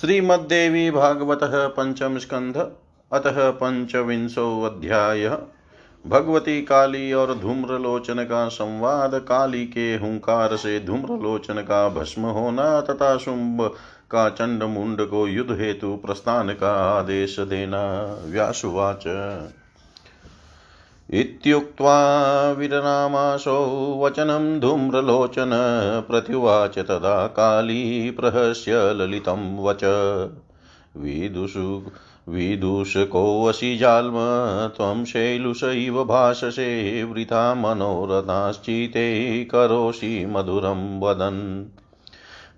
श्रीमद्देवी भागवत पंचम स्कंध अतः पंचविंशो अध्याय भगवती काली और धूम्रलोचन का संवाद, काली के हुंकार से धूम्रलोचन का भस्म होना, तथा शुंभ का चंड मुंड को युद्ध हेतु प्रस्थान का आदेश देना। व्यासुवाच। इत्युक्त्वा विरनामाशो वचनं धूम्रलोचन प्रत्युवाच तदा काली प्रहस्य ललितं वच। विदुषु विदूषकोऽसि जाल्म, त्वं शैलुष इव भाषसे, वृथा मनोरथाश्चिते करोषि मधुरं वदन्।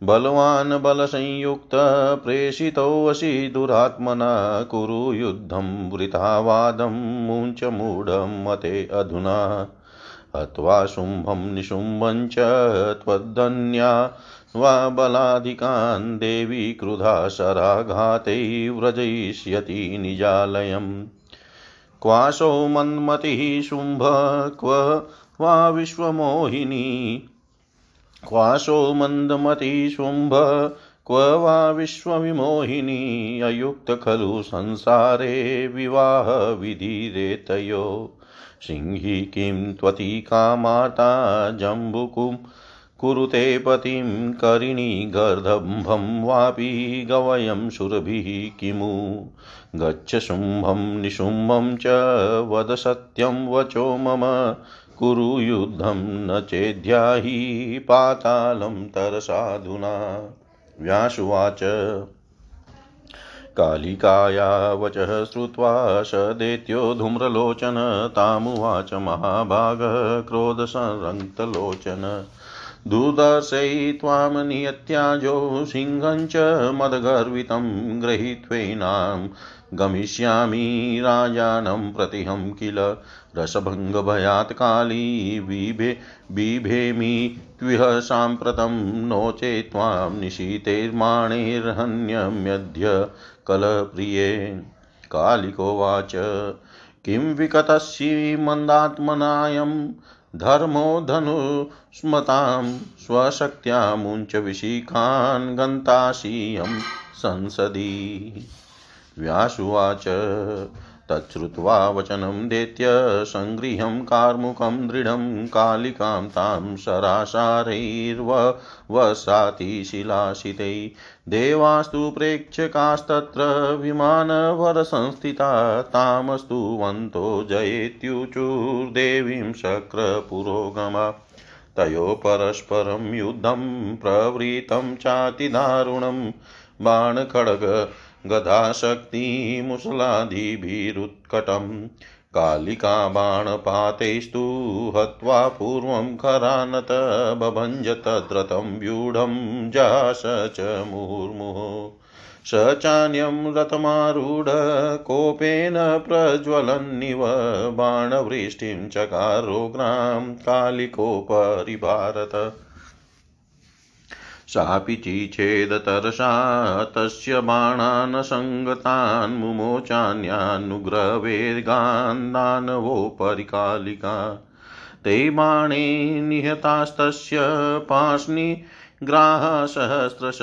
बलवान् बलसंयुक्त प्रेषितोऽसि दुरात्मना कुरु युद्धं वृथावादं मुञ्च मूढं मते अधुना। हत्वा शुम्भं निशुम्भं च त्वद्धन्या वा बलाधिकान् देवी क्रुधा व्रजयिष्यति निजालयम्। क्वाशो मन्मतिः शुम्भ क्व वा विश्वमोहिनी क्वाशो मन्दमती शुम्भ क्व वा विश्वविमोहिनी, अयुक्त खलु संसारे विवाहविधिरेतयो सिंही किं त्वती कामाता, जम्बुकुं कुरुते पतिं करिणी गर्दम्भं वापि गवयं सुरभिः किमु। गच्छ शुम्भं निशुम्भं च वद सत्यं वचो मम कुरु युद्धं न चेद्याहि पातालं तरसाधुना। व्यासुवाच, कालिकाया वचः श्रुत्वा स दैत्यो धूम्रलोचन, तामुवाच महाभागः, क्रोधसंरक्तलोचन। दुदर्शै त्वां नियत्याजो सिंहं च मदगर्वितं गृहीत्वैनां गमिष्यामि राजानं प्रतिहं किल? रसभङ्गभयात् काली बिभे, बिभेमि त्विह साम्प्रतं नो चेत् त्वां निशीतैर्माणैर्हन्यम्यद्य कलप्रिये कालिकोवाच किं विकतस्य मन्दात्मनायं धर्मो धनुस्मतां स्वशक्त्या मुञ्च विशिखान् गन्तासीयं संसदि। व्यासुवाच। तच्छ्रुत्वा वचनं दैत्य, सङ्गृह्यं कार्मुकं, दृढं कालिकां, तां सराशारैर्वसाति शिलाशितै। देवास्तु प्रेक्षकास्तत्र विमानवरसंस्थिता, तामस्तु वन्तो जयेत्युचुर्देवीं शक्रपुरोगमा। तयो परस्परं युद्धं प्रवृतं चातिदारुणं बाणखड्ग गदाशक्तिमुसलादिभिरुत्कटम् कालिका बाणपातैस्तु हत्वा पूर्वं खरानत बभञ्ज तद्रतं व्यूढं जास च मुहुर्मुहुः स चान्यं रथमारूढ कोपेन प्रज्वलन्निव बाणवृष्टिं चकारोग्रां कालिकोपरि सापि चिच्छेदतरसा तस्य बाणान् सङ्गतान् मुमोचान्यानुग्रहवेगान्दानवोपरि कालिका ते बाणे निहतास्तस्य पार्ष्णि ग्राहसहस्रश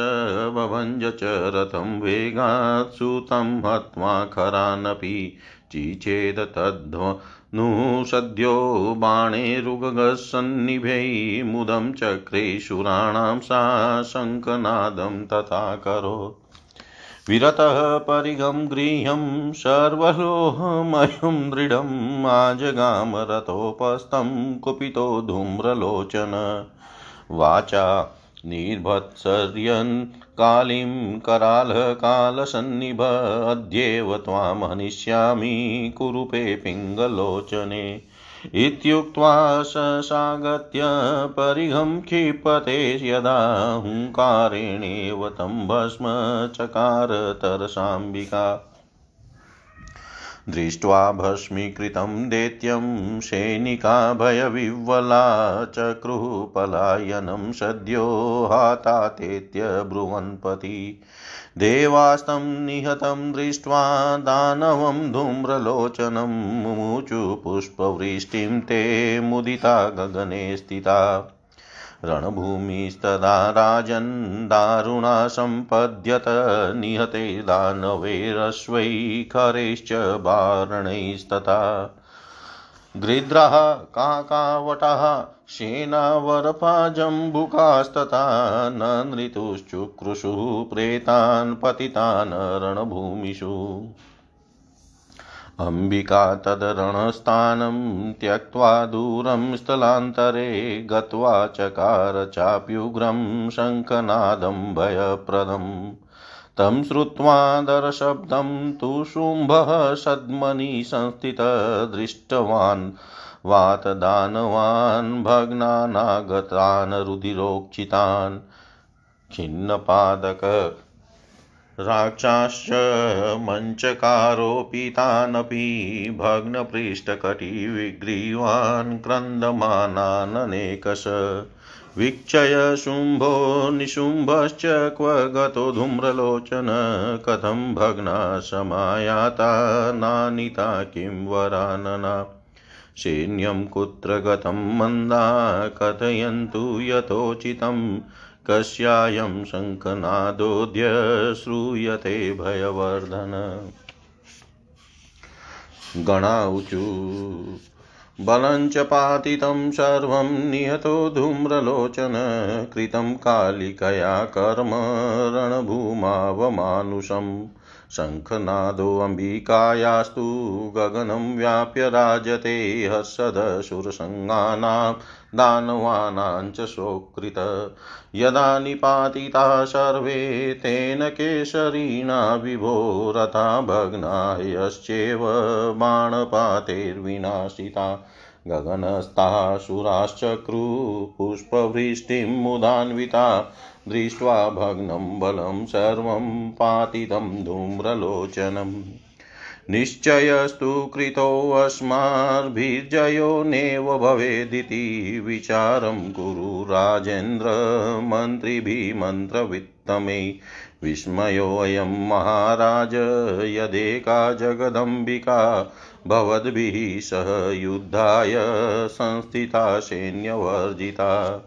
बभञ्ज च रथं वेगात् हत्वा खरानपि चिचेद तद्ध्व नु सद्यो बाणेरुगसन्निभै मुदं चक्रे शूराणां सा शङ्खनादं तथा करोत्। विरतः परिगं गृह्यं सर्वलोहमयं दृढम् आजगामरतोपस्थं कुपितो धूम्रलोचन। वाचा निर्भत्सर्यन् कालीं करालकालसन्निभ अद्येव त्वां हनिष्यामि कुरुपे पिङ्गलोचने। इत्युक्त्वा ससागत्य परिघं क्षिपते यदा हुङ्कारेणेव तं भस्म चकार दृष्ट्वा भस्मीकृतं दैत्यं सैनिका भयविह्वला चक्रुः पलायनं सद्यो हातातेत्य ब्रुवन्पति। देवास्तं निहतं दृष्ट्वा दानवं धूम्रलोचनं मुमुचु पुष्पवृष्टिं ते मुदिता गगने स्थिता। रणभूमिस्तदा राजन् दारुणा सम्पद्यत, निहते दानवैरश्वै खरैश्च वारणैस्तथा गृध्रः, काकावटः सेनावरपा जम्बुकास्तथा न नृतुश्चुक्रुषुः प्रेतान् पतितान् रणभूमिषु। अम्बिका तदरणस्थानं त्यक्त्वा दूरं स्थलान्तरे गत्वा चकार चाप्युग्रं शङ्खनादं भयप्रदम् तं श्रुत्वा दरशब्दं तु शुम्भः सद्मनि संस्थितः दृष्टवान्। वातदानवान् भग्नानागतान् रुधिरोक्षितान्। खिन्नपादक राक्षाश्च मञ्चकारोपितानपि भग्नपृष्ठकटिविग्रीवान् क्रन्दमानाननेकश। वीक्षय शुम्भो निशुम्भश्च क्व गतो धूम्रलोचन, कथं भग्ना समायाता, नानिता किं वरानना। सैन्यं कुत्र गतं मन्दा, कथयन्तु यथोचितं कस्यायं शङ्खनादोऽद्य श्रूयते भयवर्धन। गणाऊचु बलञ्च पातितं सर्वं निहतो धूम्रलोचन कृतं कालिकया कर्म रणभूमावमानुषम्। शङ्खनादोऽम्बिकायास्तु गगनं व्याप्य राजते हर्षदशुरसङ्गानां दानवानां च सोकृत यदा निपातिताः सर्वे तेन केशरिणा विभो रथा भग्ना यश्चेव बाणपातैर्विनाशिता। सुराश्चक्रु पुष्पवृष्टिं मुदान्विता। दृष्ट्वा भग्नं बलं सर्वं पातितं धूम्रलोचनम् निश्चयस्तु कृतोऽस्माभिर्जयो नेव भवेदिति विचारं कुरु राजेन्द्र मन्त्रिभिः मन्त्रवित्तमे विस्मयोऽयं महाराज, यदेका जगदम्बिका, भवद्भिः सह युद्धाय संस्थिता सैन्यवर्जिता।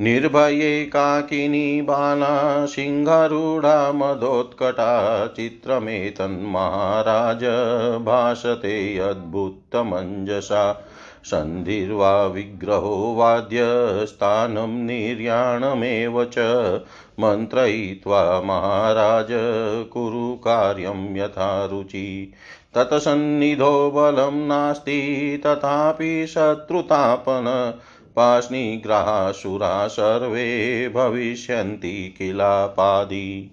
निर्भयैकाकिनी बाला सिंहरूढा मदोत्कटा चित्रमेतन्महाराज भाषते अद्भुतमञ्जसा सन्धिर्वा विग्रहो वाद्यस्थानं निर्याणमेव च। मन्त्रयित्वा महाराज, कुरु कार्यं यथा रुचि। तत्सन्निधो बलं नास्ति, तथापि शत्रुतापन। पाष्णिग्रासुरा सर्वे भविष्यन्ति किलापादि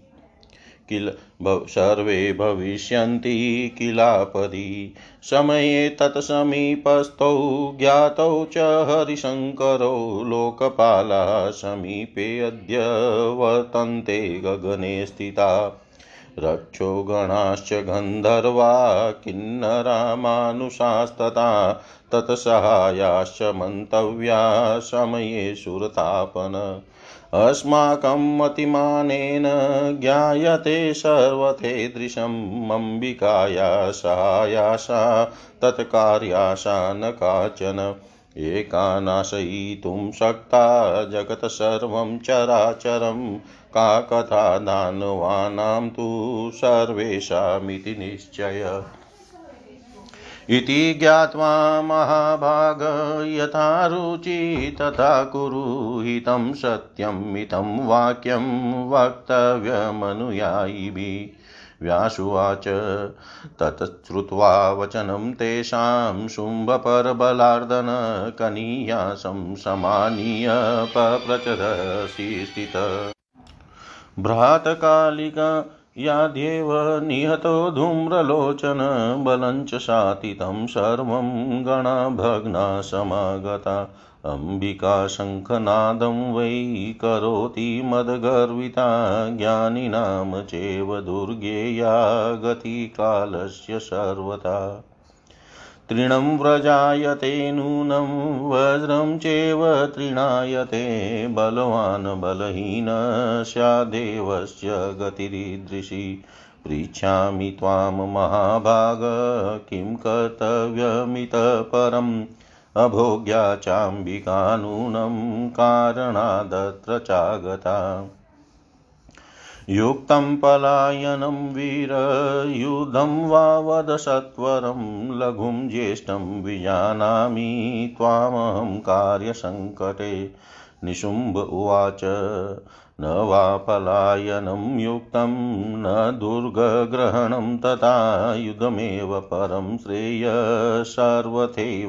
किल सर्वे भविष्यन्ति किलापदि समये तत्समीपस्थौ ज्ञातौ च हरिशङ्करो लोकपालाः समीपे अद्य वर्तन्ते गगने स्थिता। रक्षो गणाश्च गन्धर्वा किन्नरा मानुषास्तथा तत्सहायाश्च मन्तव्या समये सुरतापन। अस्माकं मतिमानेन ज्ञायते सर्वथेदृशम् अम्बिकाया सहायासा तत्कार्यासा न काचन। एका नाशयितुं शक्ता जगत् सर्वं चराचरं का कथा दानवानां तु सर्वेषामिति निश्चय। इति ज्ञात्वा महाभाग यथा रुचि तथा कुरु हितं सत्यमितं वाक्यं वक्तव्यमनुयायिभिः व्यासुवाच ततश्रुत्वा वचनं तेषां शुम्भपरबलार्दन कनीयासं समानीय भ्रातकालिका याद्येव निहतो धूम्रलोचन बलञ्च शातितं सर्वं गणाभग्ना समागता। अम्बिका शङ्खनादं वै करोति मदगर्विता ज्ञानिनां चेव दुर्गेया गतिकालस्य सर्वथा। तृणं व्रजायते नूनं, वज्रं चैव तृणायते, बलवान् बलहीन स्यादेवस्य गतिरीदृशी पृच्छामि त्वां महाभाग, किं कर्तव्यमितः परं अभोग्या चाम्बिका नूनं कारणादत्र चागता। युक्तं पलायनं वीरयुधं वा वद सत्वरं, लघुं ज्येष्ठं विजानामि त्वामहं कार्यसङ्कटे। निशुम्भ उवाच, न वा पलायनं युक्तं, न दुर्गग्रहणं तथा युधमेव परं श्रेय, सर्वथैवानयानग।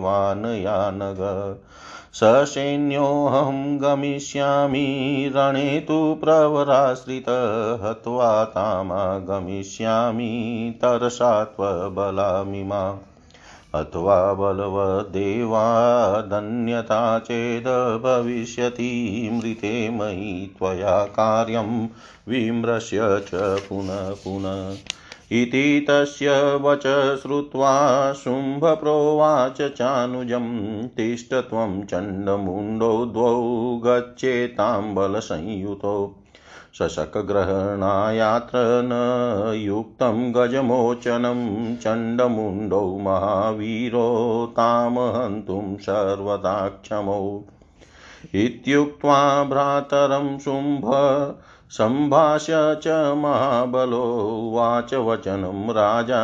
ससैन्योऽहं गमिष्यामि, रणे तु प्रवराश्रित हत्वा तामागमिष्यामि तरसा त्वबलामिमा अथवा बलवदेवादन्यता चेद् भविष्यति, मृते मयि त्वया कार्यं विमृश्य च पुनः पुनः। इति तस्य वच श्रुत्वा शुम्भप्रोवाच चानुजं तिष्ठ त्वं चण्डमुण्डौ द्वौ गच्छेतां बलसंयुतौ शशकग्रहणायात्र न युक्तं गजमोचनं चण्डमुण्डौ महावीरो तामहन्तुं सर्वदा क्षमौ इत्युक्त्वा भ्रातरं शुम्भ सम्भाष्य च महाबलो वाच वचनं राजा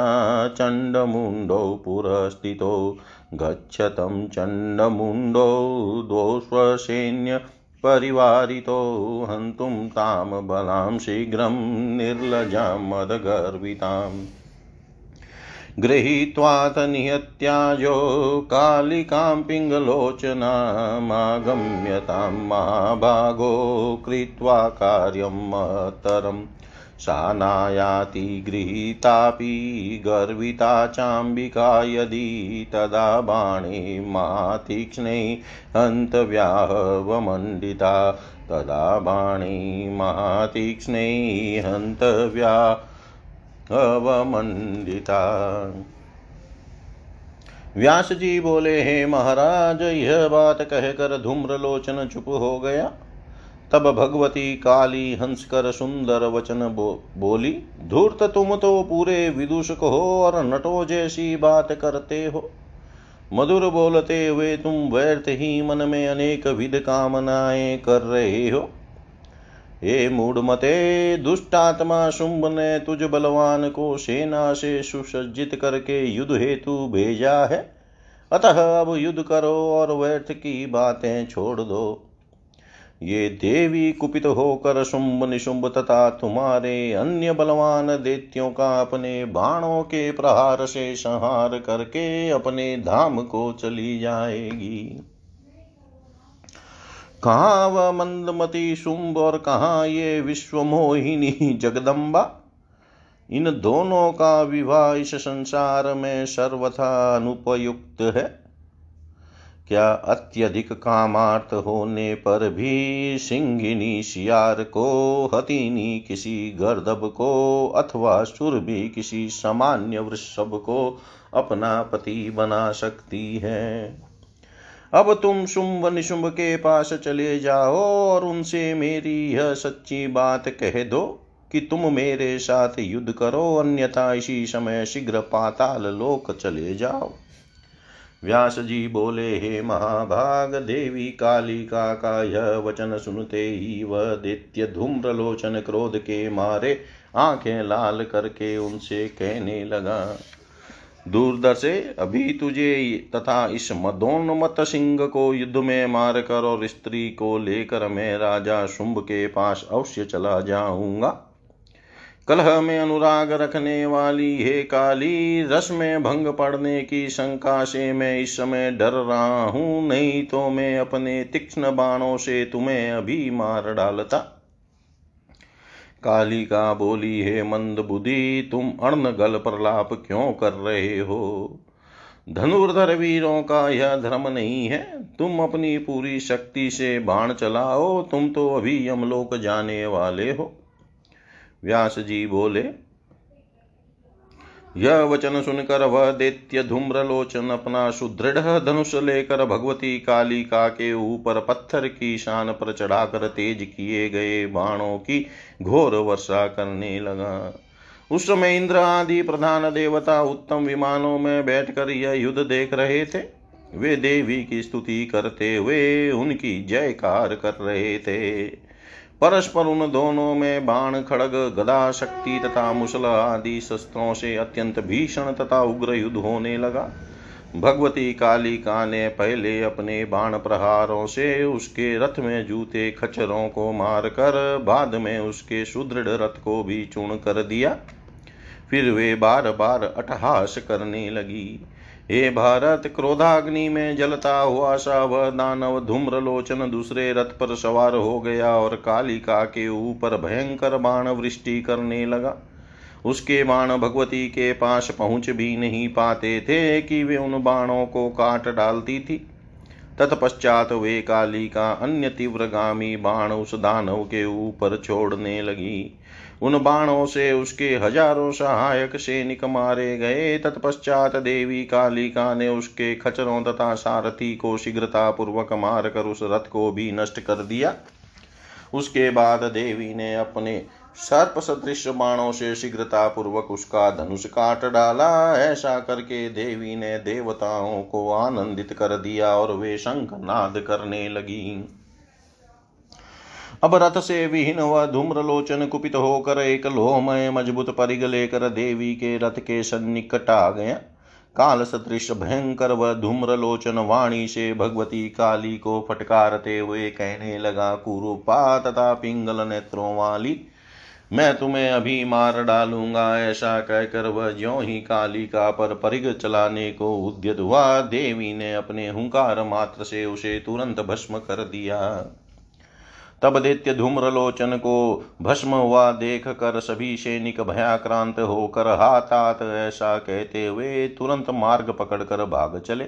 चण्डमुण्डौ पुरस्थितो। गच्छतं चण्डमुण्डौ द्वौ स्वसैन्य परिवारितो। हन्तुं तां बलां शीघ्रं निर्लजां मदगर्विताम्। गृहीत्वाथ निहत्याजो कालिकां पिङ्गलोचनामागम्यतां महाभागो कृत्वा कार्यं महत्तरम् सा नायाति गृहीतापि गर्विता चाम्बिका यदि तदा बाणे मातीक्ष्णे हन्तव्याहवमण्डिता। तदा बाणे महातीक्ष्णे हन्तव्याहवमण्डिता व्यास जी बोले हे महाराज यह बात कहकर धूम्रलोचन चुप हो गया। तब भगवती काली हंसकर सुंदर वचन बो, बोली धूर्त तुम तो पूरे विदूषक हो और नटो जैसी बात करते हो। मधुर बोलते हुए तुम व्यर्थ ही मन में अनेक विध कामनाएँ कर रहे हो। हे मूढ़मते दुष्टात्मा शुंभ ने तुझ बलवान को सेना से सुसज्जित करके युद्ध हेतु भेजा है। अतः अब युद्ध करो और व्यर्थ की बातें छोड़ दो। ये देवी कुपित होकर शुंभ निशुंभ तथा तुम्हारे अन्य बलवान देत्यों का अपने बाणों के प्रहार से संहार करके अपने धाम को चली जाएगी। कहा वह मंदमती शुंभ और कहा ये विश्वमोहिनी जगदम्बा? इन दोनों का विवाह इस संसार में सर्वथा अनुपयुक्त है। क्या अत्यधिक कामार्थ होने पर भी सिंगिनी शियार को, हतिनी किसी गर्दब को, अथवा सुरभि किसी सामान्य वृषभ को अपना पति बना सकती है? अब तुम शुंभ निशुंभ के पास चले जाओ और उनसे मेरी यह सच्ची बात कह दो कि तुम मेरे साथ युद्ध करो, अन्यथा इसी समय शीघ्र पाताल लोक चले जाओ। व्यास जी बोले, हे महाभाग, देवी कालिका का यह वचन सुनते ही वह दैत्य धूम्रलोचन क्रोध के मारे आँखें लाल करके उनसे कहने लगा। दूरदर्शे, अभी तुझे तथा इस मदोन्मत सिंह को युद्ध में मार कर और स्त्री को लेकर मैं राजा शुंभ के पास अवश्य चला जाऊँगा। कलह में अनुराग रखने वाली हे काली, रस में भंग पड़ने की शंका से मैं इस समय डर रहा हूँ, नहीं तो मैं अपने तीक्ष्ण बाणों से तुम्हें अभी मार डालता। काली का बोली, हे मंद बुद्धि, तुम अर्ण गल प्रलाप क्यों कर रहे हो? धनुर्धर वीरों का यह धर्म नहीं है। तुम अपनी पूरी शक्ति से बाण चलाओ। तुम तो अभी यमलोक जाने वाले हो। व्यास जी बोले यह वचन सुनकर वह दैत्य धूम्रलोचन अपना सुदृढ़ धनुष लेकर भगवती कालिका के ऊपर पत्थर की शान पर चढ़ाकर तेज किए गए बाणों की घोर वर्षा करने लगा। उस समय इंद्र आदि प्रधान देवता उत्तम विमानों में बैठकर यह युद्ध देख रहे थे। वे देवी की स्तुति करते हुए उनकी जयकार कर रहे थे। परस्पर उन दोनों में बाण, खड़ग गदा शक्ति तथा मुसल आदि शस्त्रों से अत्यंत भीषण तथा उग्र युद्ध होने लगा। भगवती कालिका ने पहले अपने बाण प्रहारों से उसके रथ में जूते खच्चरों को मारकर बाद में उसके सुदृढ़ रथ को भी चूर्ण कर दिया। फिर वे बार बार अटहास करने लगी। हे भारत, क्रोधाग्नि में जलता हुआ सा वह दानव, धूम्रलोचन दूसरे रथ पर सवार हो गया और कालिका के ऊपर भयंकर बाण वृष्टि करने लगा। उसके बाण भगवती के पास पहुँच भी नहीं पाते थे कि वे उन बाणों को काट डालती थी। तत्पश्चात वे काली का अन्य तीव्रगामी बाण उस दानव के ऊपर छोड़ने लगी। उन बाणों से उसके हज़ारों सहायक सैनिक मारे गए। तत्पश्चात देवी कालिका ने उसके खचरों तथा सारथी को शीघ्रता पूर्वक मारकर उस रथ को भी नष्ट कर दिया। उसके बाद देवी ने अपने सर्प सदृश बाणों से शीघ्रता पूर्वक उसका धनुष काट डाला। ऐसा करके देवी ने देवताओं को आनंदित कर दिया और वे शंख नाद करने लगी। अब रथ से विहीन व धूम्रलोचन कुपित होकर एक लोहमय मज़बूत परिग लेकर देवी के रथ के सन्निकट आ गया। काल सदृश भयंकर व धूम्रलोचन वाणी से भगवती काली को फटकारते हुए कहने लगा कुरूपा तथा पिंगल नेत्रों वाली, मैं तुम्हें अभी मार डालूँगा ऐसा कहकर वह ज्यो ही कालिका पर परिग चलाने को उद्यत हुआ, देवी ने अपने हुंकार मात्र से उसे तुरंत भस्म कर दिया। तब दैत्य धूम्रलोचन को भस्म हुआ देख कर सभी सैनिक भयाक्रांत होकर हाथ हाथ ऐसा कहते हुए तुरंत मार्ग पकड़कर भाग चले।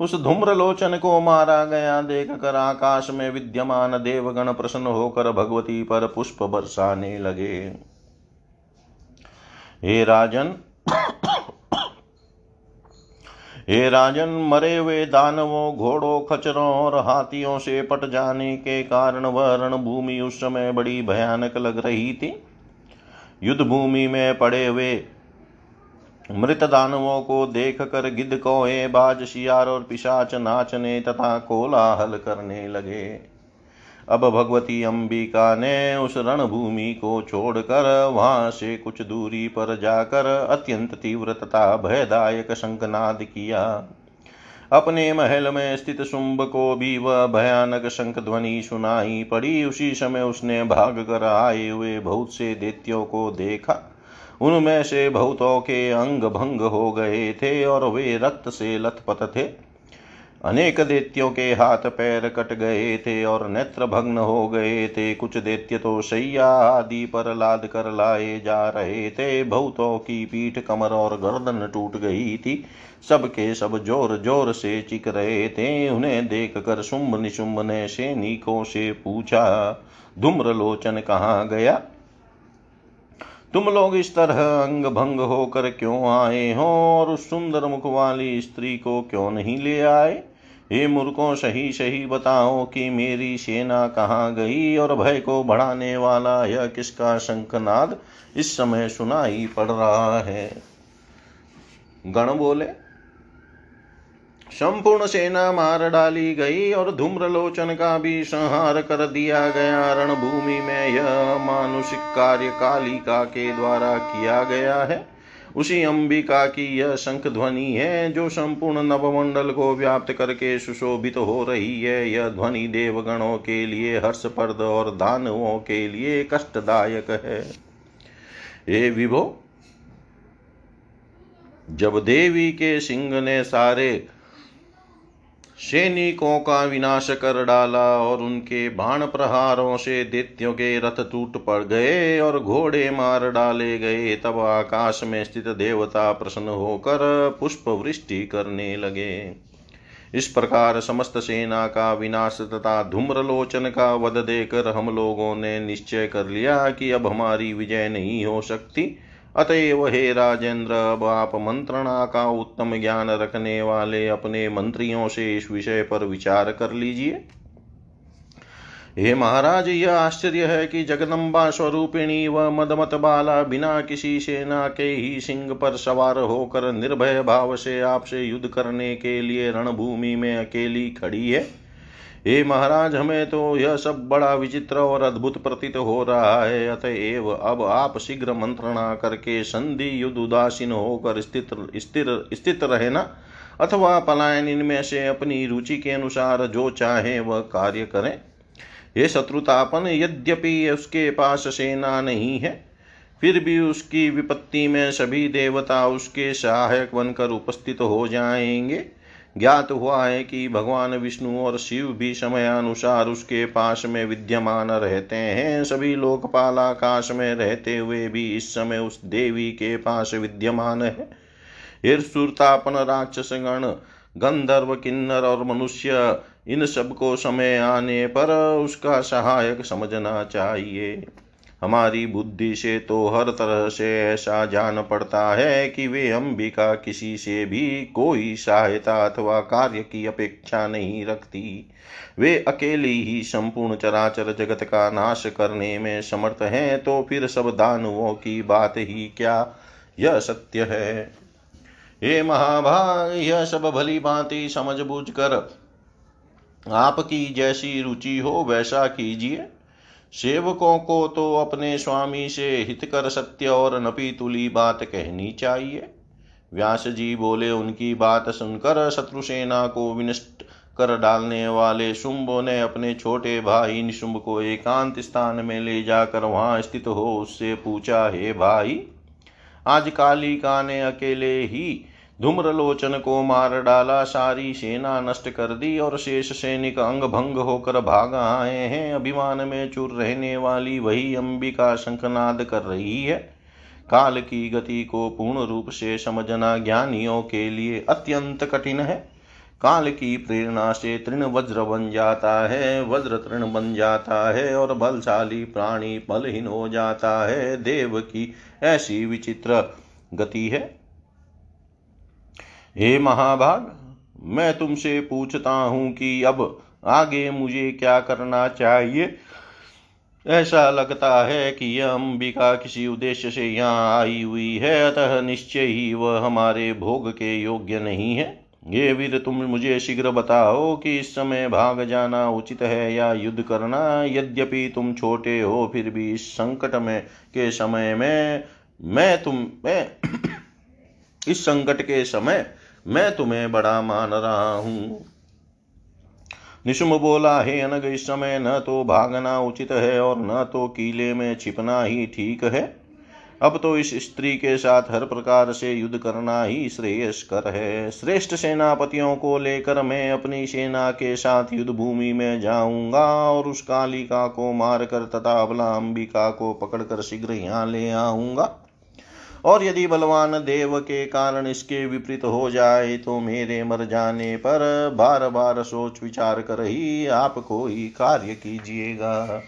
उस धूम्रलोचन को मारा गया देख कर आकाश में विद्यमान देवगण प्रसन्न होकर भगवती पर पुष्प बरसाने लगे। हे राजन हे राजन, मरे हुए दानवों, घोड़ों, खचरों और हाथियों से पट जाने के कारण वह रणभूमि उस समय बड़ी भयानक लग रही थी। युद्ध भूमि में पड़े हुए मृत दानवों को देख कर गिद्ध कोहे, बाज शियार और पिशाच नाचने तथा कोलाहल करने लगे। अब भगवती अंबिका ने उस रणभूमि को छोड़कर वहाँ से कुछ दूरी पर जाकर अत्यंत तीव्र तथा भयदायक शंखनाद किया। अपने महल में स्थित शुंभ को भी वह भयानक शंख ध्वनि सुनाई पड़ी। उसी समय उसने भाग कर आए हुए बहुत से दैत्यों को देखा। उनमें से बहुतों के अंग भंग हो गए थे और वे रक्त से लथपथ थे। अनेक दैत्यों के हाथ पैर कट गए थे और नेत्र भग्न हो गए थे। कुछ दैत्य तो शैया आदि पर लाद कर लाए जा रहे थे। बहुतों की पीठ कमर और गर्दन टूट गई थी। सबके सब ज़ोर ज़ोर से चिक रहे थे। उन्हें देख कर शुंभ निशुंभ ने सैनिकों से पूछा, धूम्रलोचन कहाँ गया? तुम लोग इस तरह अंग भंग होकर क्यों आए हो और उस सुंदर मुख वाली स्त्री को क्यों नहीं ले आए? हे मूर्खों सही सही बताओ कि मेरी सेना कहाँ गई और भय को बढ़ाने वाला यह किसका शंखनाद इस समय सुनाई पड़ रहा है? गण बोले, संपूर्ण सेना मार डाली गई और धूम्रलोचन का भी संहार कर दिया गया। रणभूमि में यह मानुषिक कार्य कालिका के द्वारा किया गया है। उसी अंबिका की यह शंख ध्वनि है, जो संपूर्ण नवमंडल को व्याप्त करके सुशोभित तो हो रही है। यह ध्वनि देवगणों के लिए हर्षपर्द और दानवों के लिए कष्टदायक है। हे विभो, जब देवी के सिंह ने सारे सैनिकों का विनाश कर डाला और उनके बाण प्रहारों से दैत्यों के रथ टूट पड़ गए और घोड़े मार डाले गए। तब आकाश में स्थित देवता प्रसन्न होकर पुष्प वृष्टि करने लगे। इस प्रकार समस्त सेना का विनाश तथा धूम्रलोचन का वध देकर हम लोगों ने निश्चय कर लिया कि अब हमारी विजय नहीं हो सकती। अतएव हे राजेंद्र, अब आप मंत्रणा का उत्तम ज्ञान रखने वाले अपने मंत्रियों से इस विषय पर विचार कर लीजिए। हे महाराज, यह आश्चर्य है कि जगदम्बा स्वरूपिणी व मदमत बाला बिना किसी सेना के ही सिंह पर सवार होकर निर्भय भाव से आपसे युद्ध करने के लिए रणभूमि में अकेली खड़ी है। हे महाराज, हमें तो यह सब बड़ा विचित्र और अद्भुत प्रतीत हो रहा है। अतएव अब आप शीघ्र मंत्रणा करके संधि युद्ध उदासीन होकर स्थित, स्थिर, स्थित रहना, अथवा पलायन इनमें से अपनी रुचि के अनुसार जो चाहे वह कार्य करें। ये शत्रुतापन, यद्यपि उसके पास सेना नहीं है, फिर भी उसकी विपत्ति में सभी देवता उसके सहायक बनकर उपस्थित हो जाएँगे। ज्ञात हुआ है कि भगवान विष्णु और शिव भी समयानुसार उसके पास में विद्यमान रहते हैं। सभी लोकपाल आकाश में रहते हुए भी इस समय उस देवी के पास विद्यमान है। हिरसुरतापन राक्षस गण गंधर्व, किन्नर और मनुष्य, इन सबको समय आने पर उसका सहायक समझना चाहिए। हमारी बुद्धि से तो हर तरह से ऐसा जान पड़ता है कि वे अंबिका किसी से भी कोई सहायता अथवा कार्य की अपेक्षा नहीं रखती। वे अकेली ही संपूर्ण चराचर जगत का नाश करने में समर्थ हैं तो फिर सब दानवों की बात ही क्या? यह सत्य है। हे महाभाग, यह सब भली भांति समझ बूझ कर आपकी जैसी रुचि हो वैसा कीजिए। सेवकों को तो अपने स्वामी से हितकर सत्य और नपी तुली बात कहनी चाहिए। व्यास जी बोले, उनकी बात सुनकर शत्रुसेना को विनष्ट कर डालने वाले शुंभ ने अपने छोटे भाई निशुंभ को एकांत स्थान में ले जाकर वहाँ स्थित हो, उससे पूछा, हे भाई, आज कालिका ने अकेले ही धूम्रलोचन को मार डाला सारी सेना नष्ट कर दी और शेष सैनिक अंग भंग होकर भाग आए हैं। अभिमान में चुर रहने वाली वही अंबिका शंखनाद कर रही है। काल की गति को पूर्ण रूप से समझना ज्ञानियों के लिए अत्यंत कठिन है। काल की प्रेरणा से तृण वज्र बन जाता है, वज्र तृण बन जाता है और बलशाली प्राणी बलहीन हो जाता है। देव की ऐसी विचित्र गति है। हे महाभाग, मैं तुमसे पूछता हूँ कि अब आगे मुझे क्या करना चाहिए? ऐसा लगता है कि यह अंबिका किसी उद्देश्य से यहाँ आई हुई है, अतः निश्चय ही वह हमारे भोग के योग्य नहीं है। ये वीर, तुम मुझे शीघ्र बताओ कि इस समय भाग जाना उचित है या युद्ध करना? यद्यपि तुम छोटे हो, फिर भी इस संकट में के समय में मैं तुम, मैं इस संकट के समय मैं तुम्हें बड़ा मान रहा हूँ। निशुम बोला, हे अनग, इस समय न तो भागना उचित है और न तो कीले में छिपना ही ठीक है। अब तो इस स्त्री के साथ हर प्रकार से युद्ध करना ही श्रेयस्कर है। श्रेष्ठ सेनापतियों को लेकर मैं अपनी सेना के साथ युद्ध भूमि में जाऊँगा और उस कालिका को मारकर तथा अबला अंबिका को पकड़कर शीघ्र यहाँ ले आऊँगा। और यदि बलवान देव के कारण इसके विपरीत हो जाए तो मेरे मर जाने पर बार बार सोच विचार कर ही आप कोई कार्य कीजिएगा।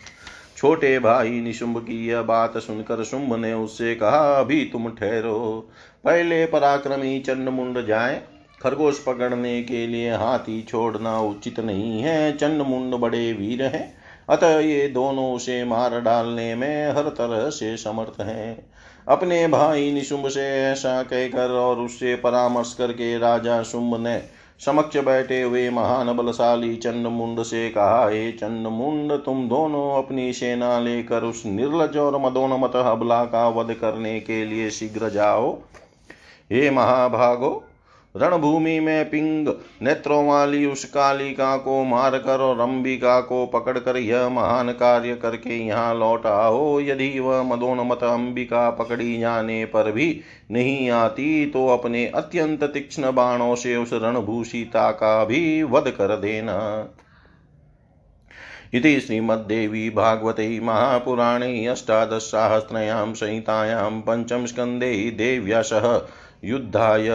छोटे भाई, निशुंभ की यह बात सुनकर शुंभ ने उससे कहा, अभी तुम ठहरो। पहले पराक्रमी चंडमुंड जाए। खरगोश पकड़ने के लिए हाथी छोड़ना उचित नहीं है। चंडमुंड बड़े वीर हैं। अतः ये दोनों उसे मार डालने में हर तरह से समर्थ हैं। अपने भाई निशुंभ से ऐसा कहकर और उससे परामर्श करके राजा शुंभ ने समक्ष बैठे हुए महान बलशाली चंडमुंड से कहा, हे चंडमुंड तुम दोनों अपनी सेना लेकर उस निर्लज और मदोनमत हबला का वध करने के लिए शीघ्र जाओ। हे महाभागो रणभूमि में पिंग नेत्रों वाली उस कालिका को मारकर और अंबिका को पकड़कर यह महान कार्य करके यहाँ लौट आओ। यदि वह मदोन्मत अंबिका पकड़ी जाने पर भी नहीं आती तो अपने अत्यंत तीक्ष्ण बाणों से उस रणभूषिता का भी वध कर देना। इति श्रीमद्देवी भागवते महापुराणे अष्टादशसाहस्रयां संहितायां पञ्चमस्कन्धे देव्या सह युद्धाय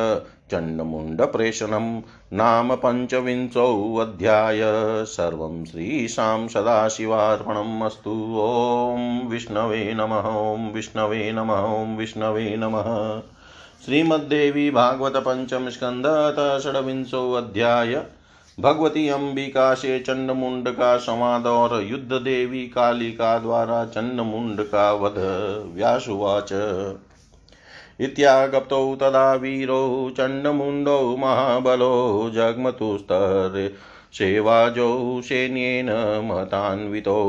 चण्डमुण्डप्रेषणं नाम पञ्चविंशोऽध्याय सर्वं श्रीशां सदाशिवार्पणम् अस्तु। ॐ विष्णवे नमः, ॐ विष्णवे नमः, ॐ विष्णवे नमः। श्रीमद्देवी भागवत पंचम स्कंद अध्याय। भगवती अंबिका से चंडमुंड का संवाद और युद्ध देवी कालिका द्वारा चंडमुंड का वध। व्यासुवाच। इत्यागप्तौ तदा वीरौ चण्डमुण्डौ महाबलो जग्मतुस्तरे सेवाजौ सैन्येन मतान्वितौ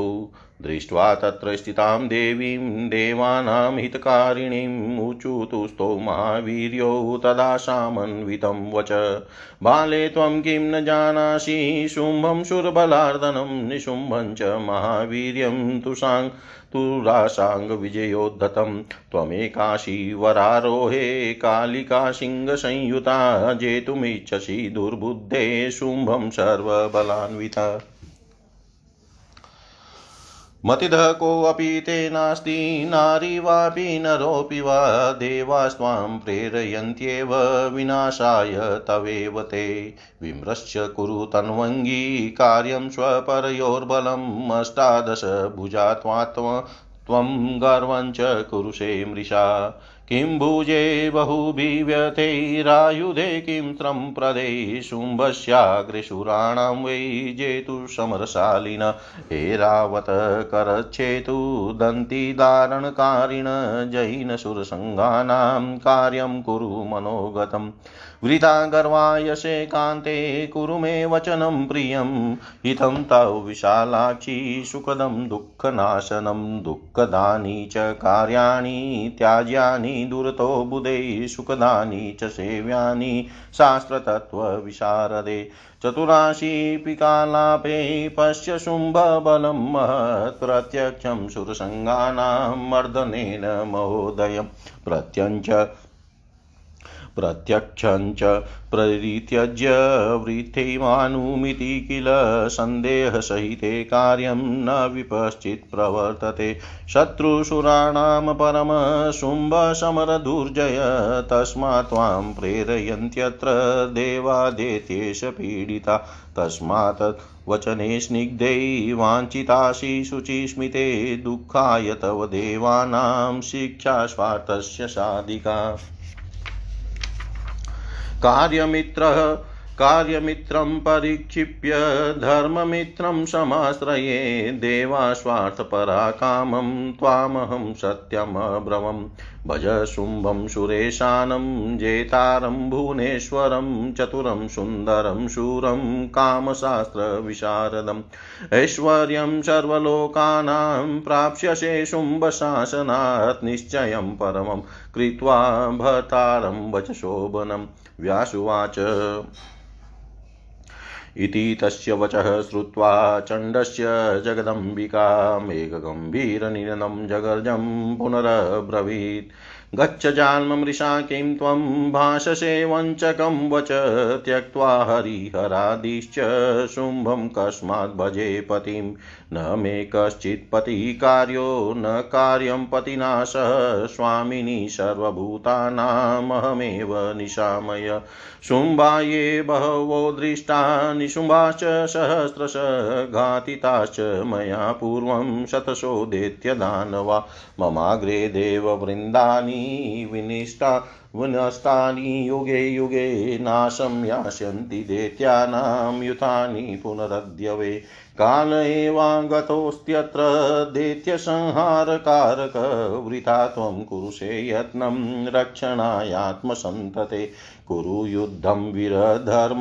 दृष्ट्वा तत्र स्थितां देवीं, देवानां हितकारिणीम् ऊचुतुस्तौ महावीर्यौ तदा सामन्वितं वच। बाले त्वं किं न जानासि, शुम्भं शुर्बलार्दनं, निशुम्भं च महावीर्यं तुषां, तुरासाङ्गविजयोद्धतं। त्वमेकाशी वरारोहे कालिकासिंहसंयुता जेतुमिच्छसि दुर्बुद्धे शुम्भं सर्वबलान्विता। मतिधः कोऽपि ते नास्ति नारी वापि नरोऽपि वा, देवास्त्वां प्रेरयन्त्येव विनाशाय तवेव ते। विम्रश्च कुरु तन्वङ्गी, कार्यं स्वपरयोर्बलम् अष्टादशभुजा भुजा त्वं गर्वं च कुरुषे मृषा। किं भुजे बहुभिव्यथैरायुधे किं त्रं प्रदे शुम्भस्याग्रेशुराणां वै जेतु समरशालिन। हेरावत करच्छेतु दन्तिदारणकारिण जैनसुरसङ्घानां कार्यं कुरु मनोगतम्। वृथा गर्वायसे कान्ते कुरु मे वचनं प्रियं। हितं तव विशालाक्षी सुखदं, दुःखनाशनं, दुःखदानि च कार्याणि, त्याज्यानि, दुरतो बुधे, सुखदानि च सेव्यानि शास्त्रतत्त्वविशारदे चतुराशीपि कालापे पश्य शुम्भबलं प्रत्यक्षं सुरसङ्गानां मर्दनेन महोदयं। प्रत्यञ्च प्रत्यक्षञ्च परित्यज्य वृत्तिमानुमिति किल सन्देहसहिते कार्यं न विपश्चित् प्रवर्तते। शत्रुसुराणां परमशुम्भसमरदुर्जय तस्मात् त्वां प्रेरयन्त्यत्र देवादेत्येष पीडिता। तस्मात् वचने स्निग्धै वाञ्छितासि शुचिस्मिते दुःखाय तव देवानां शिक्षा स्वार्थस्य साधिका। कार्यमित्रः, कार्यमित्रं परिक्षिप्य धर्ममित्रं समाश्रये देवास्वार्थपरा कामं त्वामहं सत्यमब्रवम् भज शुम्भं सुरेशानं, जेतारं, भुवनेश्वरं, चतुरं सुन्दरं, शूरं कामशास्त्रविशारदम् ऐश्वर्यं सर्वलोकानां प्राप्स्यसे शुम्भशासनात् निश्चयं परमं कृत्वा भर्तारं वच शोभनं व्यासुवाच। इति तस्य वचः श्रुत्वा चण्डस्य जगदम्बिका मेघगम्भीरनिरनं जगर्जं पुनरब्रवीत्। गच्छ जान्ममृषा किं त्वं भाषसे वञ्चकं वच त्यक्त्वा हरिहरादिश्च शुम्भं कस्मात् भजे पतिं। न मे कश्चित् पतिकार्यो, न कार्यं पतिना सह स्वामिनी सर्वभूतानामहमेव निशामय। शुम्भाये बहवो दृष्टा, निशुम्भाश्च सहस्रश घातिताश्च मया पूर्वं शतशोदेत्य दानवा ममाग्रे देववृन्दानि विनिष्टा विनष्टानि युगे युगे नाशं यास्यन्ति दैत्यानां युतानि पुनरद्य वै काल एवागतोऽस्त्यत्र दैत्यसंहारकारक वृथा त्वं कुरुषे यत्नं रक्षणायात्मसन्तते। कुरु युद्धं वीरधर्म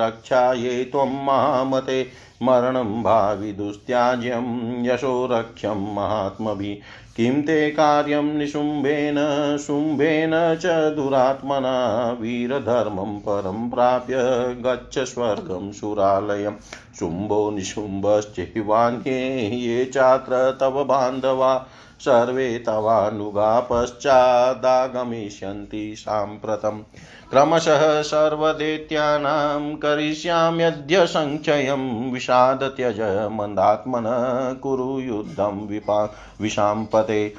रक्षायै त्वं महामते मरणं भावि दुस्त्याज्यं यशो रक्ष्यं महात्मभिः। किं ते कार्यं निशुम्भेन, शुम्भेन च दुरात्मना वीरधर्मं परं प्राप्य गच्छ स्वर्गं सुरालयं। शुम्भो ये चात्र तव बान्धवा, सर्वे तवानुगा पश्चादागमिष्यन्ति साम्प्रतम्। क्रमशः सर्वदेत्यानां करिष्याम्यद्य सङ्क्षयं विषाद त्यज मन्दात्मनः कुरु युद्धं विपा विशाम्पते।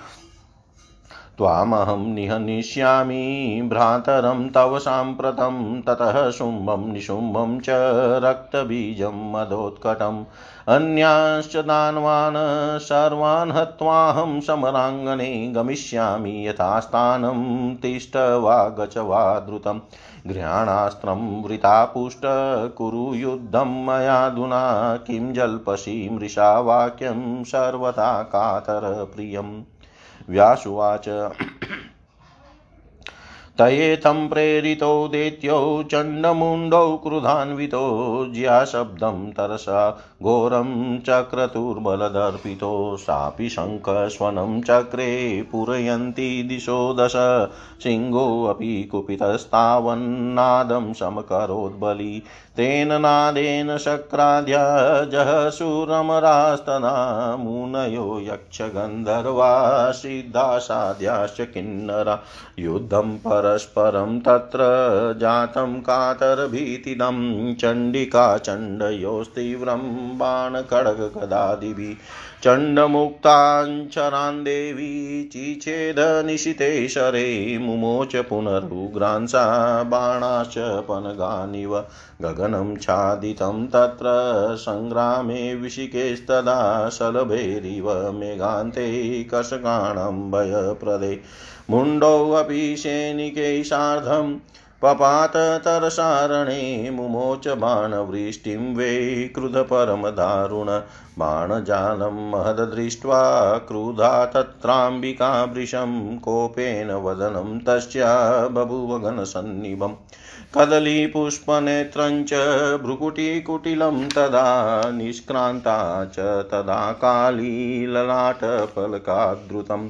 त्वामहं निहनिष्यामि भ्रातरं तव साम्प्रतं, ततः शुम्भं निशुम्भं च रक्तबीजं मदोत्कटम्। अन्याश्च दानवान् सर्वान् हत्वाहं समराङ्गणे गमिष्यामि, यथास्थानं तिष्ठ वा गच वा द्रुतं गृहाणास्त्रं वृतापुष्ट कुरु युद्धं मयाधुना किं जल्पसि मृषावाक्यं सर्वथा कातरप्रियम्। व्यासुवाच तयेतं प्रेरितो दैत्यो चण्डमुण्डौ क्रुधान्वितो ज्याशब्दं तरसा घोरं चक्रतुर्बलदर्पितो सापि शङ्खस्वनं चक्रे पूरयन्ति दिशो दश सिंहोऽपि कुपितस्तावन्नादं समकरोद्बलि तेन नादेन शक्राद्या जहशूरमरास्तदा मुनयो यक्षगन्धर्वा सिद्धासाद्याश्च किन्नरा युद्धं परस्परं तत्र जातं कातरभीतिदं चण्डिका चण्डयोस्तीव्रं बाणखड्गगदादिभिः चण्डमुक्ताञ्चरान् देवी चिचेदनिशिते शरे, मुमोच पुनरुग्रांसा बाणाश्च पनगानिव। गगनं छादितं तत्र सङ्ग्रामे विशिकेस्तदा शलभेरिव मेघान्ते कषकाणं भयप्रदे। मुण्डोऽपि सैनिकै सार्धं पपात तरसारणे मुमोच बाणवृष्टिं वै क्रुधपरमदारुण बाणजालं महददृष्ट्वा क्रुधा तत्राम्बिका वृषं कोपेन वदनं तस्या बभुवगनसन्निभम् कदलीपुष्पनेत्रं च भ्रुकुटीकुटिलं तदा निष्क्रान्ता च तदा काली ललाटफलकाद्रुतम्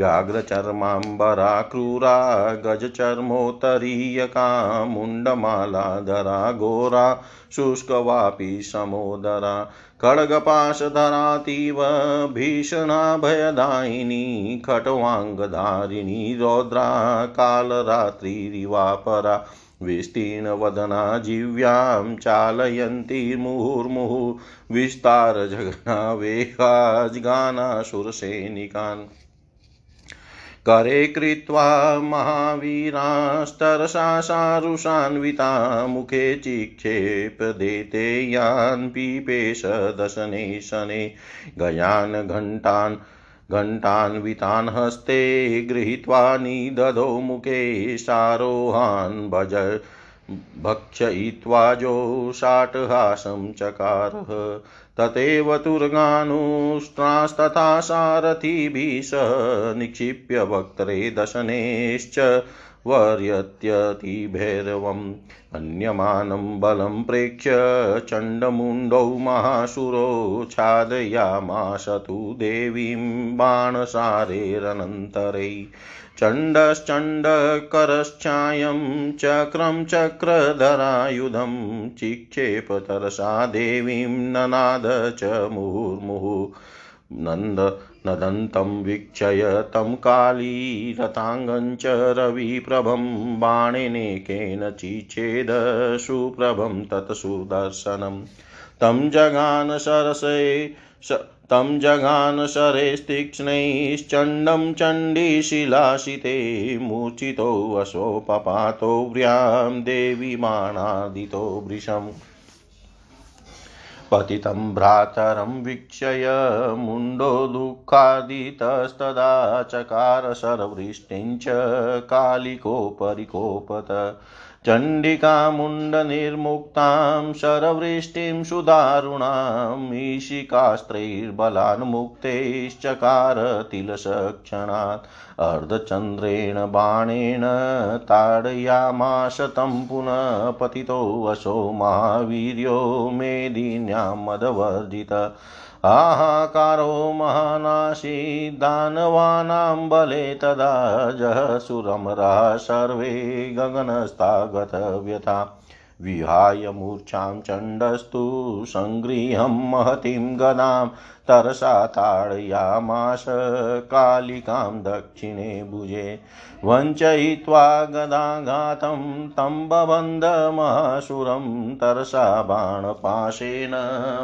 व्याघ्रचर्माम्बरा क्रूरा गजचर्मोत्तरीयका मुण्डमालाधरा घोरा शुष्कवापि समोदरा, खड्गपाशधरातीव भीषणा भयदायिनी खट्वाङ्गधारिणी, रौद्रा, कालरात्रिरिवापरा, विस्तीर्णवदना जिह्व्यां चालयन्ती मुहुर्मुहुः विस्तारजघना वेगाज्गानासुरसैनिकान् करे कृत्वा महावीरास्तरसा सारुषान्विता मुखे चिक्षेपदेते यान् पीपेश दशने शने गयान् घण्टान् घण्टान्वितान् हस्ते गृहीत्वा निदधो मुखे सारोहान् भज भक्षयित्वा जोषाटहासं चकारः तथैव तुर्गानुष्ट्रास्तथा सारथिभिः स निक्षिप्य वक्त्रे दशनेश्च वर्यत्यतिभैरवम् अन्यमानं बलं प्रेक्ष्य चण्डमुण्डौ महासुरो छादयामास तु देवीं बाणसारेरनन्तरै। चण्डश्चण्डकरश्चायं चक्रं चक्रधरायुधं चिक्षेपतरसा देवीं ननाद च मुहुर्मुहुः। नन्द नदन्तं वीक्षय तं कालीरताङ्गं च रविप्रभं बाणेनेकेन चिच्छेद सुप्रभं तत्सुदर्शनं तं जगान सरसे तं जगान शरेस्तीक्ष्णैश्चण्डं चण्डीशिलाशिते मूर्छितोऽसौ पपातो व्यां देवी बाणादितो वृषम्। पतितं भ्रातरं वीक्षय मुण्डो दुःखादितस्तदा चकार शरवृष्टिं च कालिकोपरिकोपत। चण्डिकामुण्डनिर्मुक्तां शरवृष्टिं सुदारुणाम् ईशिकास्त्रैर्बलान्मुक्तैश्चकार तिलसक्षणात् अर्धचन्द्रेण बाणेन ताडयामाश तं पुनः पतितोऽसौ महावीर्यो मेदिन्यां मदवर्जित। हाहाकारो महानाशी दानवानां बले तदा जहसुरमराः सर्वे गगनस्तागतव्यथा। विहाय मूर्च्छां चण्डस्तु सङ्गृह्यं महतीं गदां तरसा ताडयामास कालिकां दक्षिणे भुजे। वञ्चयित्वा गदाघातं तं बबन्धमासुरं तरसा बाणपाशेन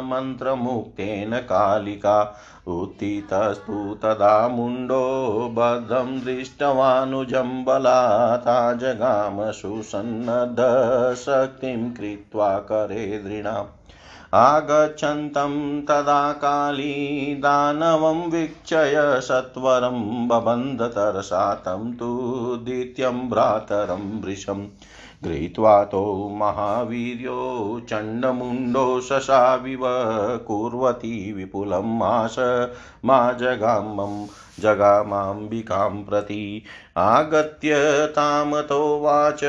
मन्त्रमुक्तेन कालिका उत्थितस्तु तदा मुण्डो बद्धं दृष्टवानुजं बलाता जगाम सुसन्नद्धशक्तिं कृत्वा करे दृढाम्। आगच्छन्तं तदा काली दानवं वीक्षय सत्वरं बबन्धतरसा तं तु द्वितीयं भ्रातरं वृषम् गृहीत्वा तो महावीर्यो चण्डमुण्डो शशाविव कुर्वती विपुलं मास मा जगामं जगामाम्बिकां प्रति आगत्य तामतोवाच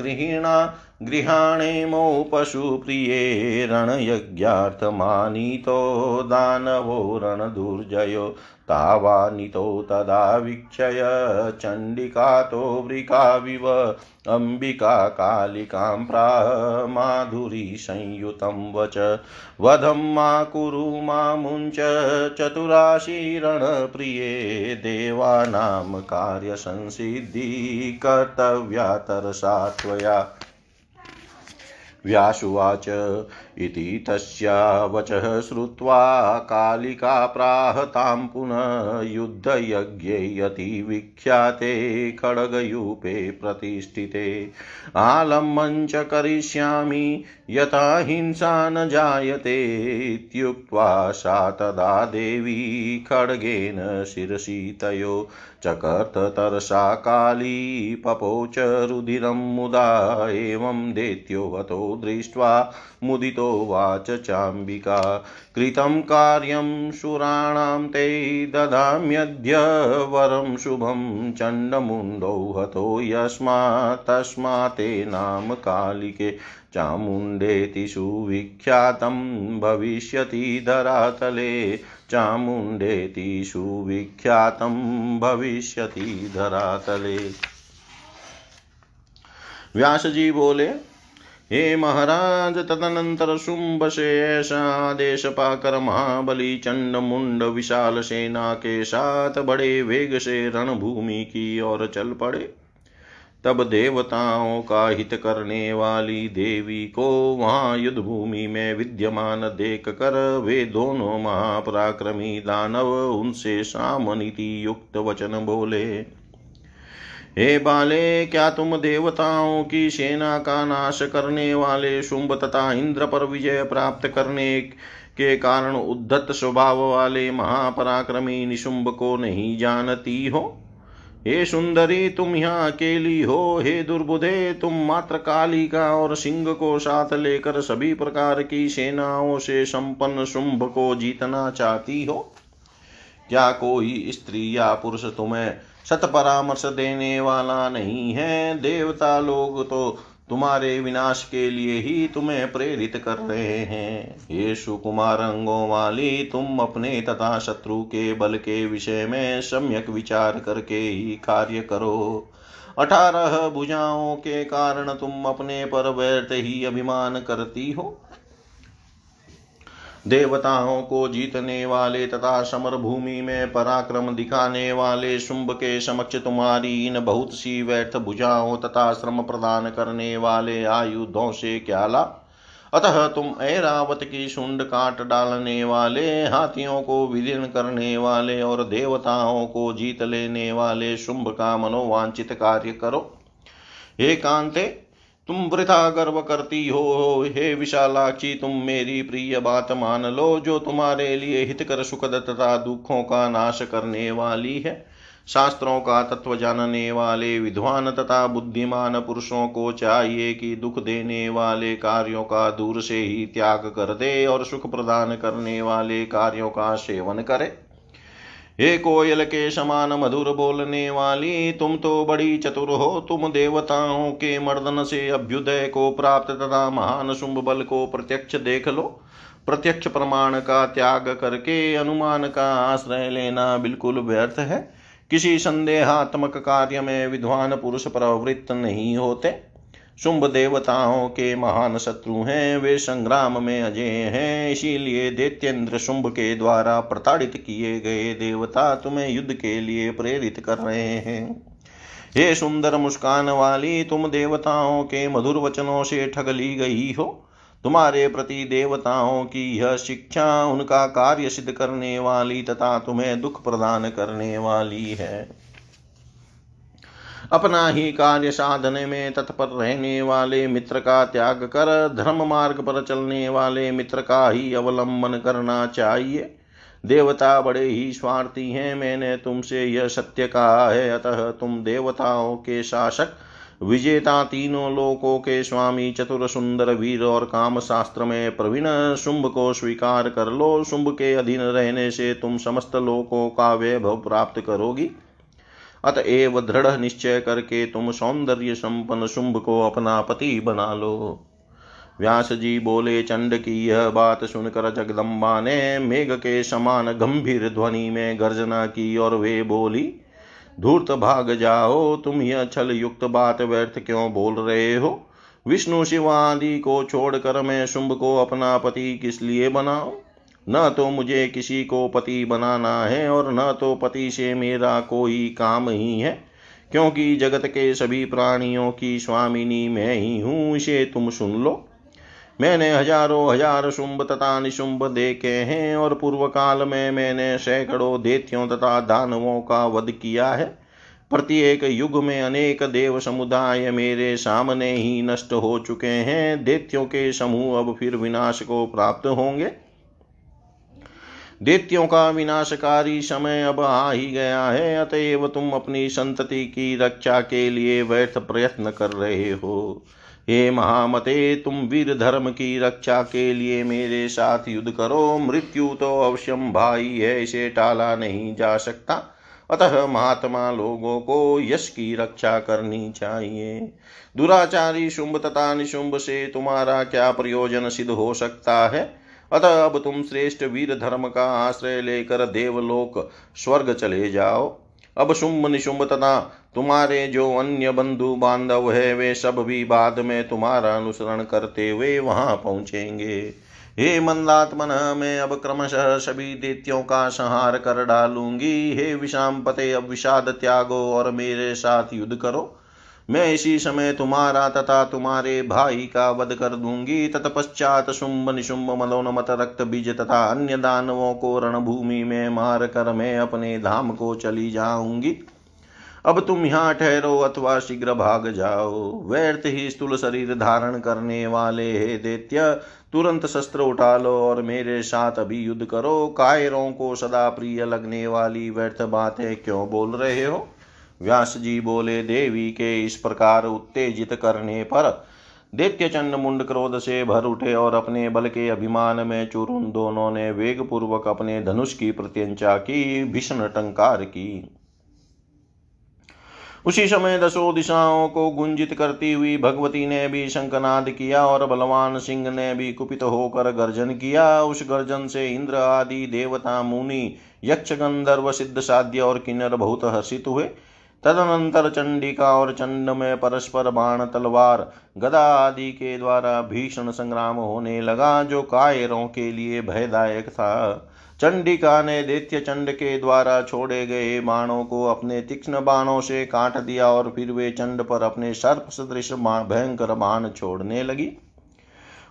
गृहिणा गृहाणेमो पशुप्रिये रणयज्ञार्थमानीतो दानवो रणदुर्जयो तावानितो तदा वीक्षय चण्डिकातो वृकाविव अम्बिका कालिकां प्राह माधुरीसंयुतं वच वधं मा कुरु मा मुञ्च चतुराशीरणप्रिये देवानां कार्यसंसिद्धि कर्तव्या तरसा त्वया। व्यासुवाच। इति तस्या वचः श्रुत्वा कालिका प्राह तां पुनः युद्धयज्ञे अतिविख्याते खड्गयूपे प्रतिष्ठिते। आलम्बं च करिष्यामि, यथा हिंसा न जायते इत्युक्त्वा सा तदा देवी खड्गेन शिरसि तयो। चकर्ततरसा काली पपोच रुधिरं मुदा एवं दैत्यो हतो दृष्ट्वा मुदितो वाच चाम्बिका। कृतं कार्यं सुराणां ते ददाम्यद्य वरं शुभं चण्डमुण्डौ हतो यस्मात् नाम कालिके। चामुण्डेति सुविख्यातं भविष्यति धरातले। चामुण्डेति सुविख्यातं भविष्यति धरातले। व्यास जी बोले हे महाराज, तदनंतर शुंभ से ऐसा आदेश पाकर महाबली चंड मुंड विशाल सेना के साथ बड़े वेग से रणभूमि की ओर चल पड़े। तब देवताओं का हित करने वाली देवी को वहाँ युद्ध भूमि में विद्यमान देख कर वे दोनों महापराक्रमी दानव उनसे सामनीति युक्त वचन बोले। हे बाले, क्या तुम देवताओं की सेना का नाश करने वाले शुंभ तथा इंद्र पर विजय प्राप्त करने के कारण उद्धत स्वभाव वाले महापराक्रमी निशुंभ को नहीं जानती हो? हे सुंदरी, तुम यहाँ अकेली हो। हे दुर्बुधे तुम मात्र काली का और सिंह को साथ लेकर सभी प्रकार की सेनाओं से संपन्न शुंभ को जीतना चाहती हो? क्या कोई स्त्री या पुरुष तुम्हें सत परामर्श देने वाला नहीं है। देवता लोग तो तुम्हारे विनाश के लिए ही तुम्हें प्रेरित कर रहे हैं। ये सुकुमार अंगों वाली तुम अपने तथा शत्रु के बल के विषय में सम्यक विचार करके ही कार्य करो। अठारह भुजाओं के कारण तुम अपने पर व्यर्थ ही अभिमान करती हो। देवताओं को जीतने वाले तथा समर भूमि में पराक्रम दिखाने वाले शुंभ के समक्ष तुम्हारी इन बहुत सी व्यर्थ भुजाओं तथा श्रम प्रदान करने वाले आयुधों से क्या ला? अतः तुम ऐरावत की सुंड काट डालने वाले, हाथियों को विलीन करने वाले और देवताओं को जीत लेने वाले शुंभ का मनोवांचित कार्य करो। हे कांते तुम वृथा गर्व करती हो, हे विशालाक्षी, तुम मेरी प्रिय बात मान लो, जो तुम्हारे लिए हितकर सुखद तथा दुखों का नाश करने वाली है। शास्त्रों का तत्व जानने वाले, विद्वान तथा बुद्धिमान पुरुषों को चाहिए कि दुख देने वाले कार्यों का दूर से ही त्याग कर दे और सुख प्रदान करने वाले कार्यों का सेवन करे। हे कोयल के समान मधुर बोलने वाली, तुम तो बड़ी चतुर हो, तुम देवताओं के मर्दन से अभ्युदय को प्राप्त तथा महान शुंभ बल को प्रत्यक्ष देख लो। प्रत्यक्ष प्रमाण का त्याग करके अनुमान का आश्रय लेना बिल्कुल व्यर्थ है। किसी संदेहात्मक कार्य में विद्वान पुरुष प्रवृत्त नहीं होते। शुंभ देवताओं के महान शत्रु हैं, वे संग्राम में अजय हैं, इसीलिए दैत्येंद्र शुंभ के द्वारा प्रताड़ित किए गए देवता तुम्हें युद्ध के लिए प्रेरित कर रहे हैं। हे सुंदर मुस्कान वाली, तुम देवताओं के मधुर वचनों से ठग ली गई हो। तुम्हारे प्रति देवताओं की यह शिक्षा उनका कार्य सिद्ध करने वाली तथा तुम्हें दुख प्रदान करने वाली है। अपना ही कार्य साधने में तत्पर रहने वाले मित्र का त्याग कर धर्म मार्ग पर चलने वाले मित्र का ही अवलंबन करना चाहिए। देवता बड़े ही स्वार्थी हैं, मैंने तुमसे यह सत्य कहा है। अतः तुम देवताओं के शासक, विजेता तीनों लोकों के स्वामी, चतुर सुंदर वीर और काम शास्त्र में प्रवीण शुंभ को स्वीकार कर लो। शुंभ के अधीन रहने से तुम समस्त लोकों का वैभव प्राप्त करोगी। अतएव दृढ़ निश्चय करके तुम सौंदर्य संपन्न शुंभ को अपना पति बना लो। व्यास जी बोले, चंड की यह बात सुनकर जगदम्बा ने मेघ के समान गंभीर ध्वनि में गर्जना की और वे बोली, धूर्त भाग जाओ, तुम यह छल युक्त बात व्यर्थ क्यों बोल रहे हो? विष्णु शिव आदि को छोड़कर मैं शुंभ को अपना पति किस लिए बनाऊँ? न तो मुझे किसी को पति बनाना है और न तो पति से मेरा कोई काम ही है, क्योंकि जगत के सभी प्राणियों की स्वामिनी मैं ही हूँ, इसे तुम सुन लो। मैंने हज़ारों हज़ार शुंभ तथा निशुंभ देखे हैं और पूर्व काल में मैंने सैकड़ों देत्यों तथा दानवों का वध किया है। प्रत्येक युग में अनेक देव समुदाय मेरे सामने ही नष्ट हो चुके हैं। देत्यों के समूह अब फिर विनाश को प्राप्त होंगे। देत्यों का विनाशकारी समय अब आ ही गया है, अतएव तुम अपनी संतति की रक्षा के लिए व्यर्थ प्रयत्न कर रहे हो। हे महामते, तुम वीर धर्म की रक्षा के लिए मेरे साथ युद्ध करो, मृत्यु तो अवश्यम भाई है, इसे टाला नहीं जा सकता। अतः महात्मा लोगों को यश की रक्षा करनी चाहिए। दुराचारी शुंभ तथा निशुंभ से तुम्हारा क्या प्रयोजन सिद्ध हो सकता है? अतः अब तुम श्रेष्ठ वीर धर्म का आश्रय लेकर देवलोक स्वर्ग चले जाओ। अब शुंभ निशुंभ तथा तुम्हारे जो अन्य बंधु बांधव है, वे सब भी बाद में तुम्हारा अनुसरण करते हुए वहाँ पहुँचेंगे। हे मंदात्मन, मैं अब क्रमशः सभी दैत्यों का संहार कर डालूँगी। हे विषाम पते अब विषाद त्यागो और मेरे साथ युद्ध करो। मैं इसी समय तुम्हारा तथा तुम्हारे भाई का वध कर दूँगी। तत्पश्चात शुंभ निशुंभ मलोनमत रक्त बीज तथा अन्य दानवों को रणभूमि में मार कर मैं अपने धाम को चली जाऊँगी। अब तुम यहाँ ठहरो अथवा शीघ्र भाग जाओ। व्यर्थ ही स्थूल शरीर धारण करने वाले हे दैत्य, तुरंत शस्त्र उठा लो और मेरे साथ अभी युद्ध करो। कायरों को सदा प्रिय लगने वाली व्यर्थ बातें क्यों बोल रहे हो? व्यास जी बोले, देवी के इस प्रकार उत्तेजित करने पर दैत्य चंड मुंड क्रोध से भर उठे और अपने बल के अभिमान में चूर उन दोनों ने वेग पूर्वक अपने धनुष की प्रत्यंचा की, भीषण टंकार की। उसी समय दसों दिशाओं को गुंजित करती हुई भगवती ने भी शंखनाद किया और बलवान सिंह ने भी कुपित होकर गर्जन किया। उस गर्जन से इंद्र आदि देवता मुनि यक्ष गंधर्व सिद्ध साध्य और किन्नर बहुत हर्षित हुए। तदनंतर चंडिका और चंड में परस्पर बाण तलवार गदा आदि के द्वारा भीषण संग्राम होने लगा, जो कायरों के लिए भयदायक था। चंडिका ने दैत्य चंड के द्वारा छोड़े गए बाणों को अपने तीक्ष्ण बाणों से काट दिया और फिर वे चंड पर अपने सर्प सदृश भयंकर बाण छोड़ने लगी।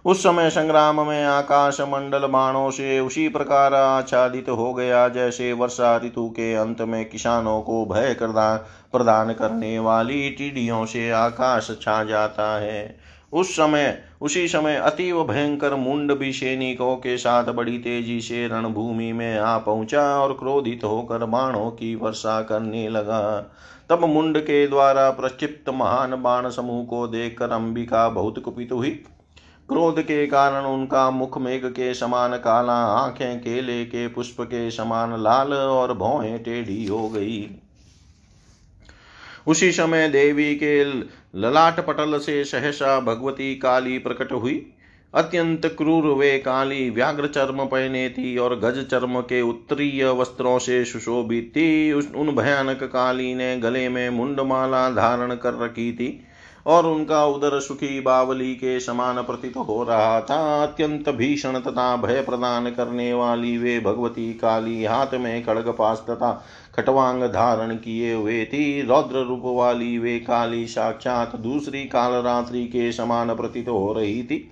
उस समय संग्राम में आकाश मंडल बाणों से उसी प्रकार आच्छादित हो गया, जैसे वर्षा ऋतु के अंत में किसानों को भय प्रदान करने वाली टीडियों से आकाश छा जाता है। उस समय, उसी समय अतीव भयंकर मुंड भी सैनिकों के साथ बड़ी तेज़ी से रणभूमि में आ पहुँचा और क्रोधित होकर बाणों की वर्षा करने लगा। तब मुंड के द्वारा प्रक्षिप्त महान बाण समूह को देखकर अंबिका बहुत कुपित हुई। क्रोध के कारण उनका मुख मेघ के समान काला, आँखें केले के पुष्प के समान लाल और भौहें टेढ़ी हो गई। उसी समय देवी के ललाट पटल से सहसा भगवती काली प्रकट हुई। अत्यंत क्रूर वे काली व्याघ्र चर्म पहने थी और गज चर्म के उत्तरीय वस्त्रों से सुशोभित थी। उन भयानक काली ने गले में मुंडमाला धारण कर रखी थी। और उनका उदर सुखी बावली के समान प्रतीत हो रहा था। अत्यंत भीषण तथा भय प्रदान करने वाली वे भगवती काली हाथ में खड़ग पास तथा खटवांग धारण किए हुए थी। रौद्र रूप वाली वे काली साक्षात दूसरी काल रात्रि के समान प्रतीत हो रही थी।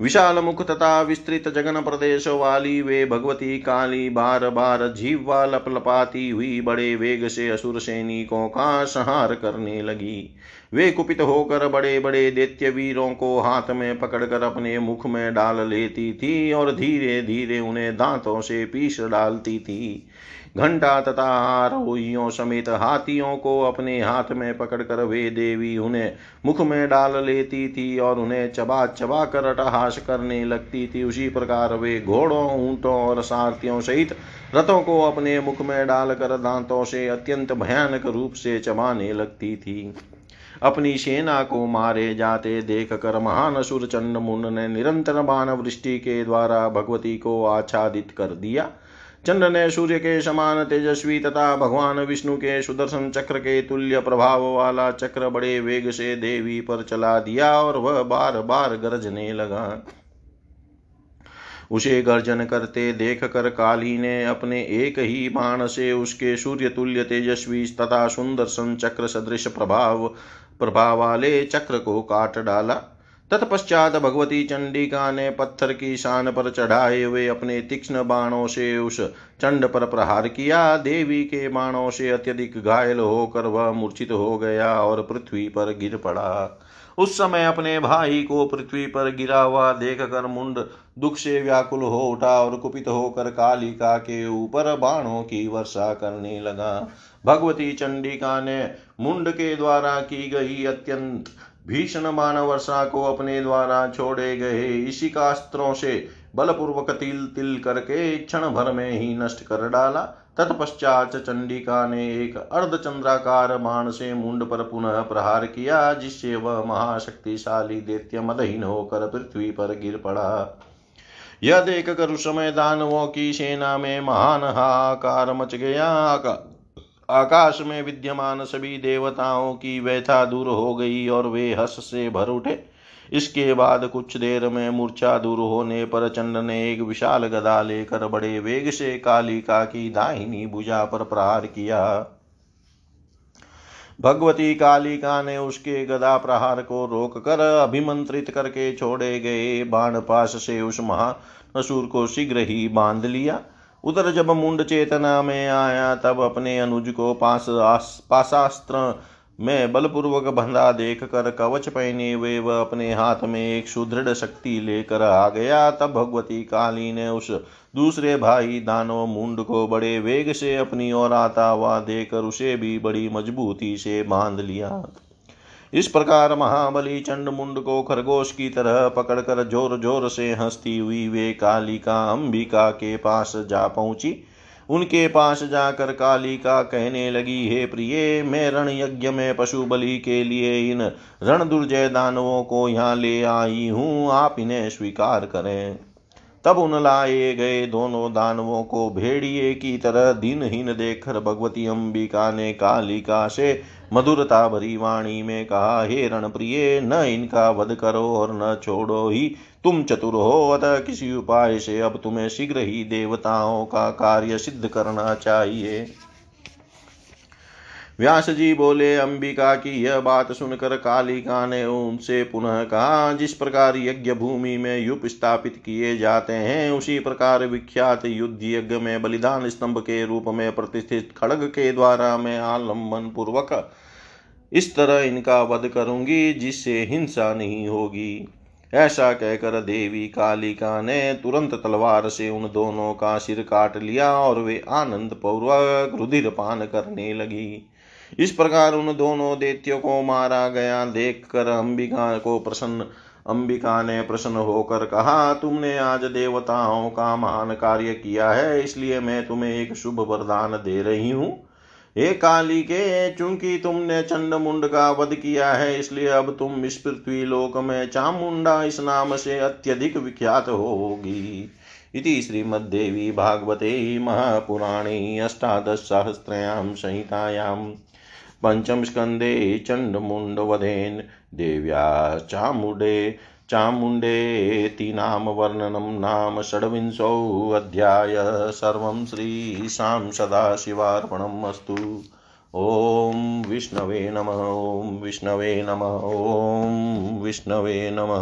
विशाल मुख तथा विस्तृत जगन प्रदेश वाली वे भगवती काली बार बार जीवा लपलपाती हुई बड़े वेग से असुर सैनिकों का संहार करने लगी। वे कुपित होकर बड़े बड़े दैत्य वीरों को हाथ में पकड़कर अपने मुख में डाल लेती थी और धीरे धीरे उन्हें दांतों से पीस डालती थी। घंटा तथा आरोहियों समेत हाथियों को अपने हाथ में पकड़कर वे देवी उन्हें मुख में डाल लेती थी और उन्हें चबा चबा कर अटहास करने लगती थी। उसी प्रकार वे घोड़ों, ऊंटों और सारथियों सहित रथों को अपने मुख में डालकर दांतों से अत्यंत भयानक रूप से चबाने लगती थी। अपनी सेना को मारे जाते देख कर महान असुर चंड मुंड ने निरंतर बाण वृष्टि के द्वारा भगवती को आच्छादित कर दिया। चंद्र ने सूर्य के समान तेजस्वी तथा भगवान विष्णु के सुदर्शन चक्र के तुल्य प्रभाव वाला चक्र बड़े वेग से देवी पर चला दिया और वह बार बार गरजने लगा। उसे गर्जन करते देख कर काली ने अपने एक ही बाण से उसके सूर्य तुल्य तेजस्वी तथा सुंदर सन चक्र सदृश प्रभाव प्रभाव वाले चक्र को काट डाला। तत्पश्चात भगवती चंडिका ने पत्थर की शान पर चढ़ाए हुए अपने तीक्ष्ण बाणों से उस चंड पर प्रहार किया। देवी के बाणों से अत्यधिक घायल होकर वह मूर्छित हो गया और पृथ्वी पर गिर पड़ा। उस समय अपने भाई को पृथ्वी पर गिरा हुआ देख कर मुंड दुख से व्याकुल हो उठा और कुपित होकर कालिका के ऊपर बाणों की वर्षा करने लगा। भगवती चंडिका ने मुंड के द्वारा की गई अत्यंत भीषण बाण वर्षा को अपने द्वारा छोड़े गए इसी कास्त्रों से बलपूर्वक तिल तिल करके क्षण भर में ही नष्ट कर डाला। तत्पश्चात चंडिका ने एक अर्धचंद्राकार बाण से मुंड पर पुनः प्रहार किया, जिससे वह महाशक्तिशाली दैत्य मदहीन होकर पृथ्वी पर गिर पड़ा। यह देख कर उस समय दानवों की सेना में महान हाकार मच गया। आकाश में विद्यमान सभी देवताओं की व्यथा दूर हो गई और वे हस से भर उठे। इसके बाद कुछ देर में मूर्छा दूर होने पर चंड ने एक विशाल गदा लेकर बड़े वेग से कालिका की दाहिनी भुजा पर प्रहार किया। भगवती कालिका ने उसके गदा प्रहार को रोक कर अभिमंत्रित करके छोड़े गए बाण पास से उस महासुर को शीघ्र ही बाँध लिया। उधर जब मुंड चेतना में आया, तब अपने अनुज को पास पाशास्त्र में बलपूर्वक बंधा देख कर कवच पहने हुए वह अपने हाथ में एक सुदृढ़ शक्ति लेकर आ गया। तब भगवती काली ने उस दूसरे भाई दानव मुंड को बड़े वेग से अपनी ओर आता हुआ देकर उसे भी बड़ी मजबूती से बाँध लिया। इस प्रकार महाबली चंड मुंड को खरगोश की तरह पकड़कर ज़ोर ज़ोर से हंसती हुई वे कालिका अंबिका के पास जा पहुँची। उनके पास जाकर कालिका कहने लगी, हे प्रिय, मैं रण यज्ञ में पशु बलि के लिए इन रण दुर्जय दानवों को यहाँ ले आई हूँ। आप इन्हें स्वीकार करें। तब उन लाए गए दोनों दानवों को भेड़िए की तरह दिनहीन देखकर भगवती अंबिका ने कालिका से मधुरता भरी वाणी में कहा, हे रणप्रिय, न इनका वध करो और न छोड़ो ही। तुम चतुर हो, अतः किसी उपाय से अब तुम्हें शीघ्र ही देवताओं का कार्य सिद्ध करना चाहिए। व्यास जी बोले, अंबिका की यह बात सुनकर कालिका ने उनसे पुनः कहा, जिस प्रकार यज्ञ भूमि में युप स्थापित किए जाते हैं, उसी प्रकार विख्यात युद्ध यज्ञ में बलिदान स्तंभ के रूप में प्रतिष्ठित खड़ग के द्वारा मैं आलंबन पूर्वक इस तरह इनका वध करूँगी, जिससे हिंसा नहीं होगी। ऐसा कहकर देवी कालिका ने तुरंत तलवार से उन दोनों का सिर काट लिया और वे आनंद पूर्वक रुधिर पान करने लगी। इस प्रकार उन दोनों दैत्यों को मारा गया। देख कर अंबिका को प्रसन्न, अंबिका ने प्रसन्न होकर कहा, तुमने आज देवताओं का महान कार्य किया है, इसलिए मैं तुम्हें एक शुभ वरदान दे रही हूँ। हे काली के, चूँकि तुमने चंड मुंड का वध किया है, इसलिए अब तुम इस पृथ्वी लोक में चामुंडा इस नाम से अत्यधिक विख्यात होगी इति श्रीमद्देवी भागवते महापुराणे अष्टादशसहस्रयां संहितायां पञ्चमस्कन्धे चण्डमुण्डवधेन देव्या चामुण्डे चामुण्डेति नाम वर्णनं नाम षड्विंशोऽध्याय सर्वं श्रीशां सदाशिवार्पणम् अस्तु। ॐ विष्णवे नमः, ॐ विष्णवे नमः, ॐ विष्णवे नमः।